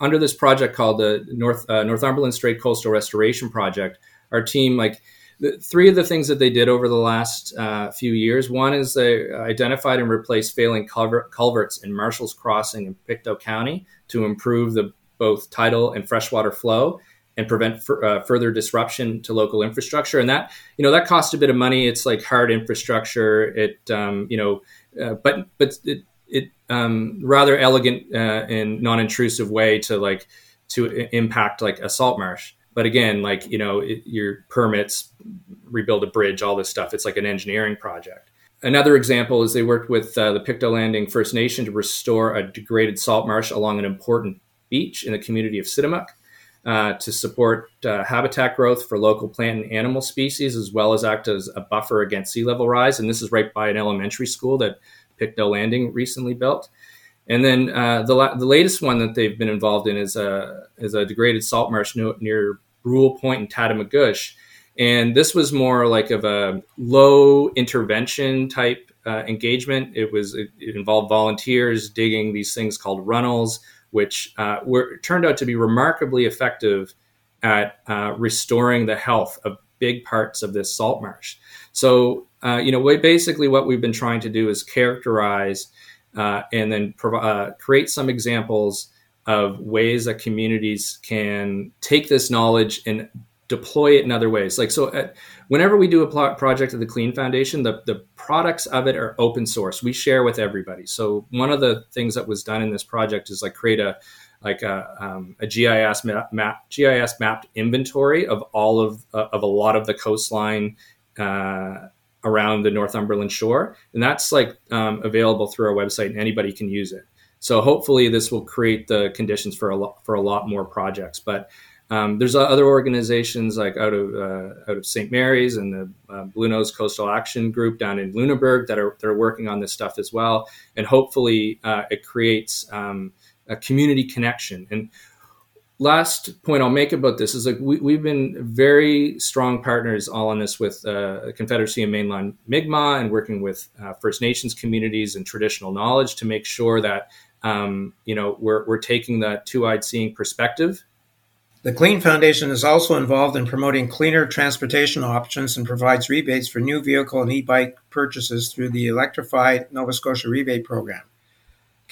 under this project called the North uh, Northumberland Strait Coastal Restoration Project, our team like the, three of the things that they did over the last uh, few years. One is they identified and replaced failing culvert, culverts in Marshall's Crossing in Pictou County to improve the both tidal and freshwater flow and prevent f- uh, further disruption to local infrastructure. And that you know that cost a bit of money. It's like hard infrastructure. It um, you know, uh, but but it it um, rather elegant uh, and non-intrusive way to like to impact like a salt marsh but again like you know it, your permits rebuild a bridge all this stuff it's like an engineering project. Another example is they worked with uh, the pictou landing first nation to restore a degraded salt marsh along an important beach in the community of Sitamuk uh, to support uh, habitat growth for local plant and animal species as well as act as a buffer against sea level rise. And this is right by an elementary school that pictou landing recently built and then uh, the, la- the latest one that they've been involved in is a, is a degraded salt marsh near, near Brule Point in Tatamagouche. And this was more like of a low intervention type uh, engagement. It was it, it, involved volunteers digging these things called runnels, which uh, were turned out to be remarkably effective at uh, restoring the health of big parts of this salt marsh. So, uh, you know, basically what we've been trying to do is characterize uh, and then uh, create some examples of ways that communities can take this knowledge and deploy it in other ways. Like so, at, uh, whenever we do a project at the Clean Foundation, the the products of it are open source. We share with everybody. So one of the things that was done in this project is like create a like a, um, a GIS map, map, GIS mapped inventory of all of uh, of a lot of the coastline uh, around the Northumberland shore, and that's like um, available through our website, and anybody can use it. So hopefully, this will create the conditions for a lot for a lot more projects. But um, there's other organizations like out of uh, out of St. Mary's and the uh, Bluenose Coastal Action Group down in Lunenburg that are that are working on this stuff as well, and hopefully uh, it creates um, a community connection. And last point I'll make about this is like we, have been very strong partners all on this with uh, Confederacy and Mainland Mi'kmaq and working with uh, First Nations communities and traditional knowledge to make sure that um, you know we're, we're taking that two-eyed seeing perspective. The Clean Foundation is also involved in promoting cleaner transportation options and provides rebates for new vehicle and e-bike purchases through the Electrified Nova Scotia Rebate Program.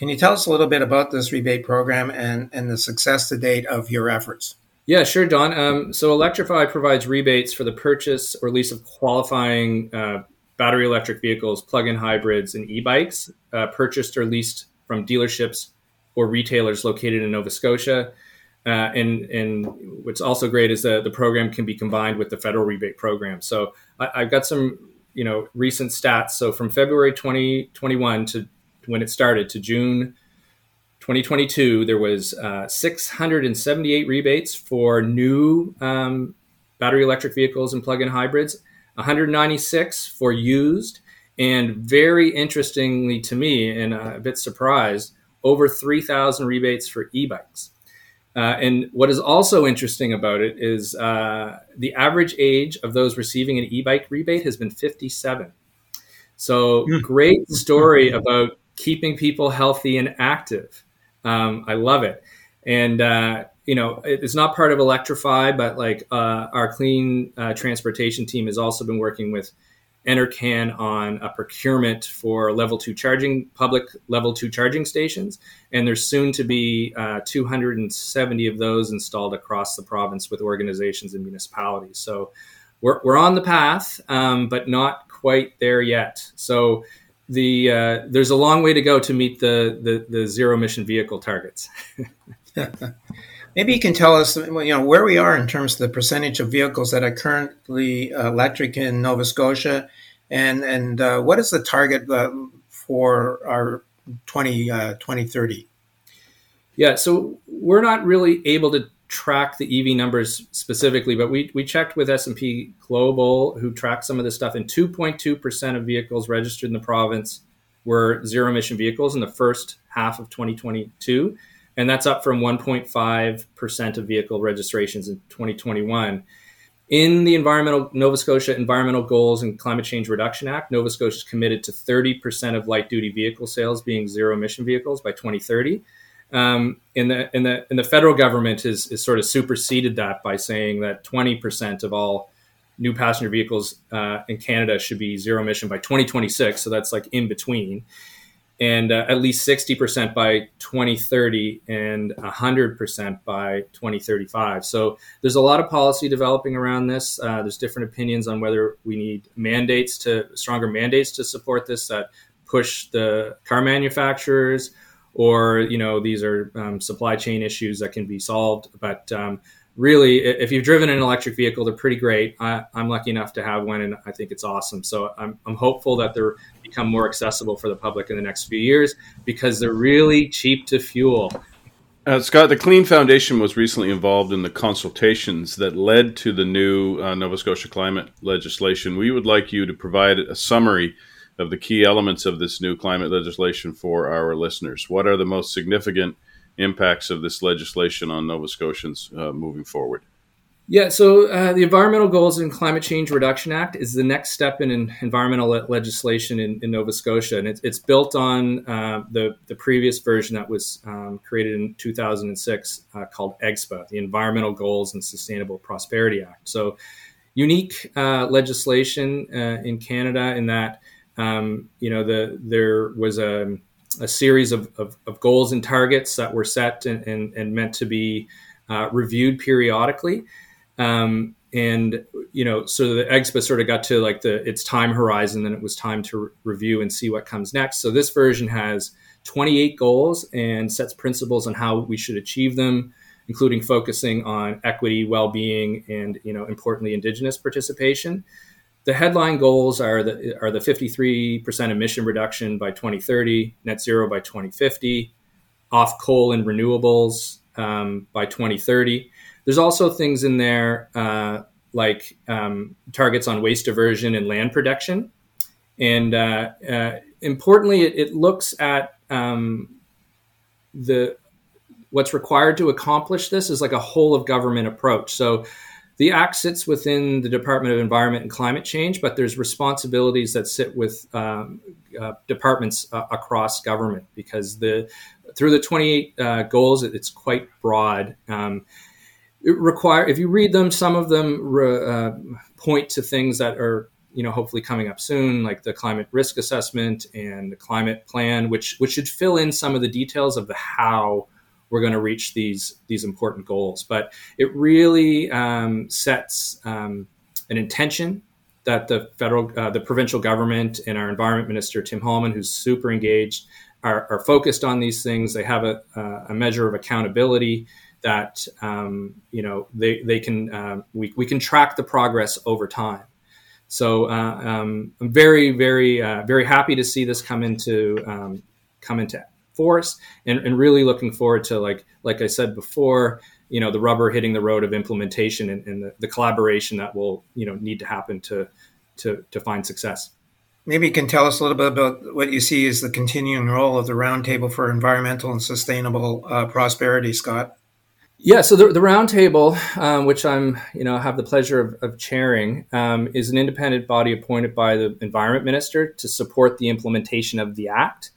Can you tell us a little bit about this rebate program and, and the success to date of your efforts? Yeah, sure, Don. Um, so Electrify provides rebates for the purchase or lease of qualifying uh, battery electric vehicles, plug-in hybrids, and e-bikes uh, purchased or leased from dealerships or retailers located in Nova Scotia. Uh, and and what's also great is that the program can be combined with the federal rebate program. So I, have got some you know recent stats. So from February 2021 to when it started to June 2022, there was uh, 678 rebates for new um, battery electric vehicles and plug-in hybrids, 196 for used, and very interestingly to me, and a bit surprised, over 3,000 rebates for e-bikes. Uh, and what is also interesting about it is uh, the average age of those receiving an e-bike rebate has been 57. So hmm. great story about keeping people healthy and active. Um, I love it. And uh, you know, it's not part of Electrify, but like uh, our clean uh, transportation team has also been working with NRCan on a procurement for level two charging, public level two charging stations. And there's soon to be uh, 270 of those installed across the province with organizations and municipalities. So we're, we're on the path, um, but not quite there yet. So the uh, there's a long way to go to meet the, the, the zero emission vehicle targets. Maybe you can tell us, you know, where we are in terms of the percentage of vehicles that are currently electric in Nova Scotia, and and uh, what is the target uh, for our 20, uh, 2030? Yeah, so we're not really able to track the EV numbers specifically, but we, we checked with S&P Global, who tracked some of this stuff, and 2.2% of vehicles registered in the province were zero emission vehicles in the first half of 2022 and that's up from 1.5% of vehicle registrations in 2021. In the environmental Nova Scotia Environmental Goals and Climate Change Reduction Act, Nova Scotia is committed to 30% of light duty vehicle sales being zero emission vehicles by 2030. Um, and the and the and the federal government is is sort of superseded that by saying that 20% of all new passenger vehicles uh, in Canada should be zero emission by 2026. So that's like in between and uh, at least 60% by 2030 and 100% by 2035. So there's a lot of policy developing around this. Uh, there's different opinions on whether we need mandates to stronger mandates to support this that push the car manufacturers or you know these are um, supply chain issues that can be solved but um, really, if you've driven an electric vehicle, they're pretty great. I, am lucky enough to have one, and I think it's awesome. So I'm, I'm hopeful that they're become more accessible for the public in the next few years because they're really cheap to fuel. Uh, Scott, the Clean Foundation was recently involved in the consultations that led to the new uh, Nova Scotia climate legislation. We would like you to provide a summary of the key elements of this new climate legislation for our listeners. What are the most significant impacts of this legislation on Nova Scotians uh, moving forward? Yeah, so uh, the Environmental Goals and Climate Change Reduction Act is the next step in, environmental le- legislation in, in, Nova Scotia, and it's, it's built on uh, the, the previous version that was um, created in 2006 uh, called EGSPA, the Environmental Goals and Sustainable Prosperity Act. So, unique uh, legislation uh, in Canada in that um, you know the there was a a series of, of, of, goals and targets that were set and, and, and meant to be uh, reviewed periodically. Um, and you know, so the EGSPA sort of got to like the its time horizon, then it was time to re- review and see what comes next. So this version has 28 goals and sets principles on how we should achieve them, including focusing on equity, well-being, and you know, importantly, Indigenous participation the headline goals are the are the 53% emission reduction by 2030, net zero by 2050, off coal and renewables um, by 2030. There's also things in there uh, like um, targets on waste diversion and land protection. And uh, uh, importantly, it, it, looks at um, the what's required to accomplish this is like a whole of government approach. So the act sits within the Department of Environment and Climate Change, but there's responsibilities that sit with um, uh, departments uh, across government because the through the 28 uh, goals, it's quite broad. Um, it require if you read them, some of them re, uh, point to things that are you know hopefully coming up soon, like the climate risk assessment and the climate plan, which which should fill in some of the details of the how we're going to reach these these important goals. But it really um, sets um, an intention that the federal, uh, the provincial government, and our environment minister Tim Halman, who's super engaged, are, are focused on these things. They have a, a measure of accountability that um, you know they they can uh, we we can track the progress over time. So uh, um, I'm very very uh, very happy to see this come into um, come into force, and, and really looking forward to like like I said before, you know the rubber hitting the road of implementation and, and the, the, collaboration that will you know need to happen to to to find success. Maybe you can tell us a little bit about what you see as the continuing role of the Roundtable for Environmental and Sustainable uh, Prosperity, Scott. Yeah, so the, the roundtable, um, which I'm, you know, have the pleasure of, of chairing, um, is an independent body appointed by the Environment Minister to support the implementation of the Act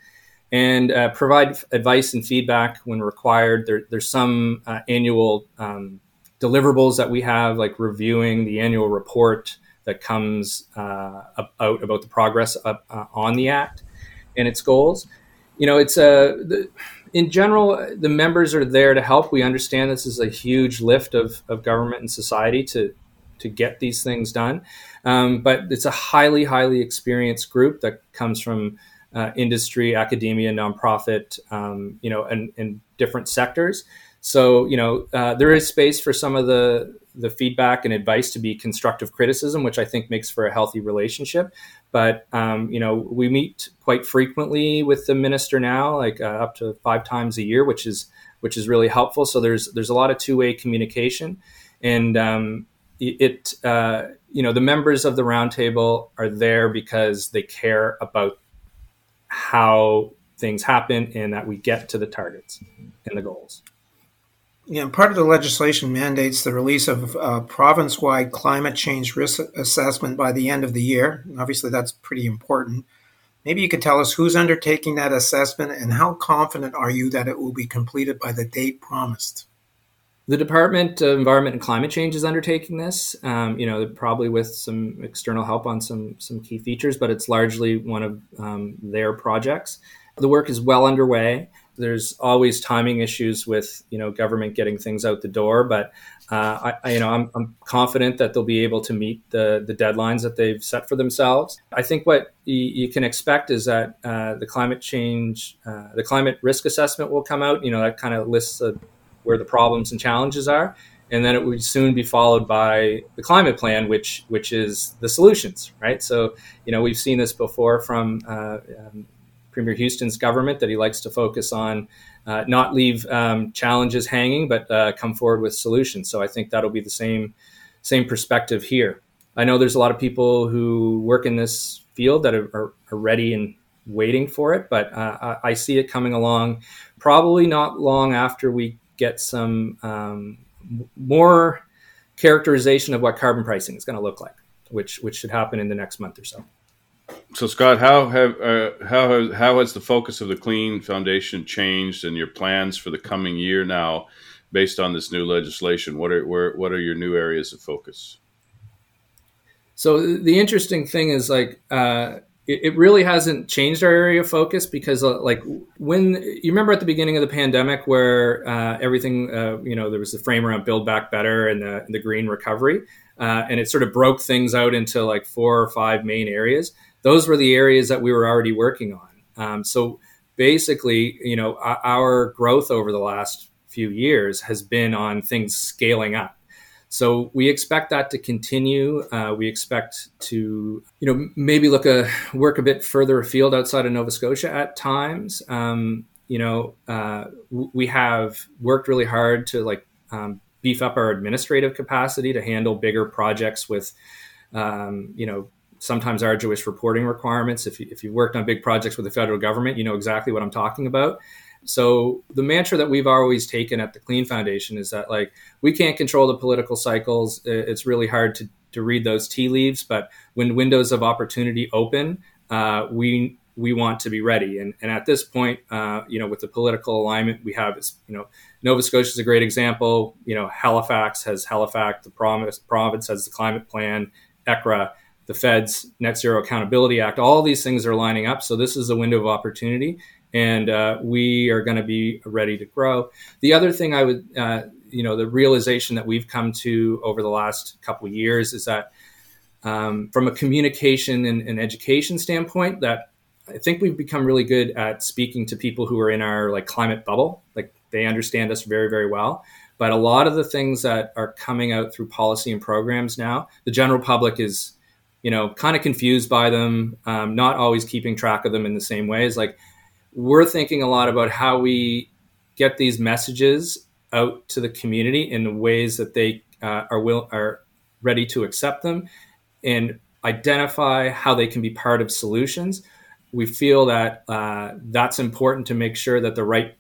and uh, provide advice and feedback when required. There, there's some uh, annual um, deliverables that we have, like reviewing the annual report that comes uh, out about the progress of, uh, on the Act and its goals. You know, it's a the, in general, the members are there to help. We understand this is a huge lift of, of government and society to to get these things done, um, but it's a highly highly experienced group that comes from uh, industry, academia, nonprofit, um, you know, and, different sectors. So, you know, uh, there is space for some of the the feedback and advice to be constructive criticism, which I think makes for a healthy relationship. But um, you know, we meet quite frequently with the minister now, like uh, up to five times a year, which is which is really helpful. So there's there's a lot of two way communication, and um, it uh, you know the members of the roundtable are there because they care about how things happen and that we get to the targets and the goals. Yeah, part of the legislation mandates the release of uh, a province wide climate change risk assessment by the end of the year. Obviously, that's pretty important. Maybe you could tell us who's undertaking that assessment and how confident are you that it will be completed by the date promised? The Department of Environment and Climate Change is undertaking this. Um, you know, probably with some external help on some some key features, but it's largely one of um, their projects. The work is well underway. There's always timing issues with you know government getting things out the door, but uh, I, you know I'm, I'm, confident that they'll be able to meet the the deadlines that they've set for themselves. I think what you, can expect is that uh, the climate change, uh, the climate risk assessment will come out. You know that kind of lists where the problems and challenges are, and then it would soon be followed by the climate plan, which which is the solutions, right? So you know we've seen this before from uh, um, Premier Houston's government that he likes to focus on, uh, not leave um, challenges hanging, but uh, come forward with solutions. So I think that'll be the same same perspective here. I know there's a lot of people who work in this field that are, are, ready and waiting for it, but uh, I, I see it coming along probably not long after we get some um, more characterization of what carbon pricing is going to look like, which which should happen in the next month or so. So, Scott, how have uh, how has how has the focus of the Clean Foundation changed, and your plans for the coming year now, based on this new legislation? What are where, what are your new areas of focus? So the interesting thing is like uh, it, really hasn't changed our area of focus because uh, like when you remember at the beginning of the pandemic where uh, everything uh, you know there was the frame around build back better and the, the green recovery uh, and it sort of broke things out into like four or five main areas. Those were the areas that we were already working on. Um, so basically, you know, our growth over the last few years has been on things scaling up. So we expect that to continue. Uh, we expect to, you know, maybe look a work a bit further afield outside of Nova Scotia at times. Um, you know, uh, we have worked really hard to like um, beef up our administrative capacity to handle bigger projects with, um, you know, sometimes arduous reporting requirements. If, you, if you've worked on big projects with the federal government, you know exactly what I'm talking about. So the mantra that we've always taken at the Clean Foundation is that like we can't control the political cycles. It's really hard to, to read those tea leaves, but when windows of opportunity open, uh, we we want to be ready. And, and at this point, uh, you know, with the political alignment we have, is you know, Nova Scotia is a great example. You know, Halifax has HalifACT, the province, province has the climate plan, ECRA, the Fed's Net Zero Accountability Act. All these things are lining up. So this is a window of opportunity, and uh, we are going to be ready to grow. The other thing I would, uh, you know, the realization that we've come to over the last couple years is that um, from a communication and, and education standpoint, that I think we've become really good at speaking to people who are in our like climate bubble. Like they understand us very, very well. But a lot of the things that are coming out through policy and programs now, the general public is, you know, kind of confused by them, um, not always keeping track of them in the same ways. Like we're thinking a lot about how we get these messages out to the community in ways that they uh, are will are ready to accept them and identify how they can be part of solutions. We feel that uh, that's important to make sure that the right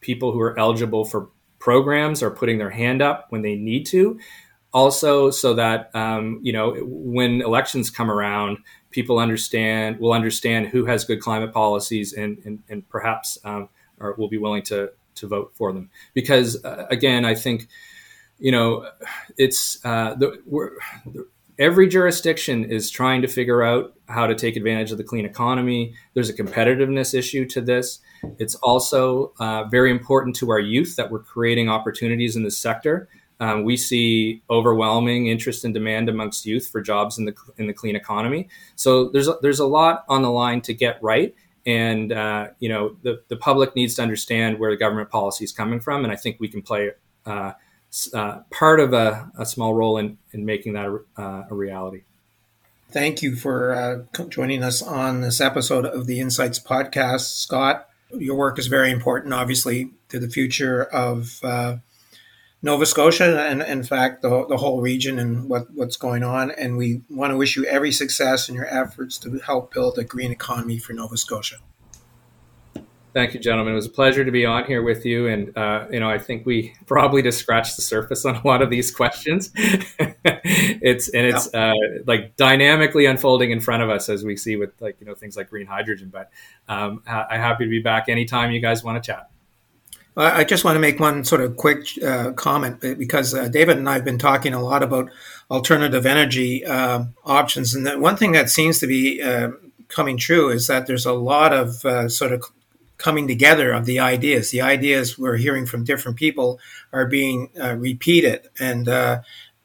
people who are eligible for programs are putting their hand up when they need to. Also, so that um, you know when elections come around, people understand will understand who has good climate policies and and, and perhaps um, or will be willing to to vote for them. Because uh, again, I think you know it's uh, the, every jurisdiction is trying to figure out how to take advantage of the clean economy. There's a competitiveness issue to this. It's also uh, very important to our youth that we're creating opportunities in this sector. Um, we see overwhelming interest and demand amongst youth for jobs in the in the clean economy. So there's a, there's a lot on the line to get right, and uh, you know the the public needs to understand where the government policy is coming from, and I think we can play uh, uh, part of a, a, small role in in making that a, uh, a reality. Thank you for uh, joining us on this episode of the Insights Podcast, Scott your work is very important, obviously, to the future of uh, Nova Scotia and, in fact, the, the whole region and what, what's going on. And we want to wish you every success in your efforts to help build a green economy for Nova Scotia. Thank you, gentlemen. It was a pleasure to be on here with you. And, uh, you know, I think we probably just scratched the surface on a lot of these questions. it's, and it's yeah. uh, like dynamically unfolding in front of us as we see with like, you know, things like green hydrogen. But um, I'm happy to be back anytime you guys want to chat. I just want to make one sort of quick uh, comment because uh, David and I have been talking a lot about alternative energy uh, options. And one thing that seems to be uh, coming true is that there's a lot of uh, sort of coming together of the ideas. The ideas we're hearing from different people are being uh, repeated, and uh,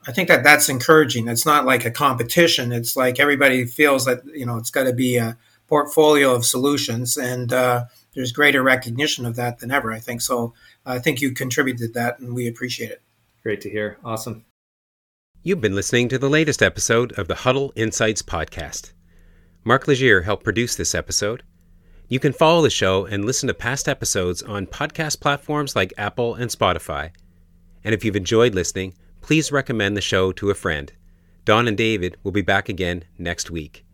I think that that's encouraging. It's not like a competition. It's like everybody feels that you know it's got to be a portfolio of solutions, and uh, there's greater recognition of that than ever. I think so. I think you contributed that, and we appreciate it. Great to hear. Awesome. You've been listening to the latest episode of the Huddle Insights podcast. Mark Legier helped produce this episode. You can follow the show and listen to past episodes on podcast platforms like Apple and Spotify. And if you've enjoyed listening, please recommend the show to a friend. Don and David will be back again next week.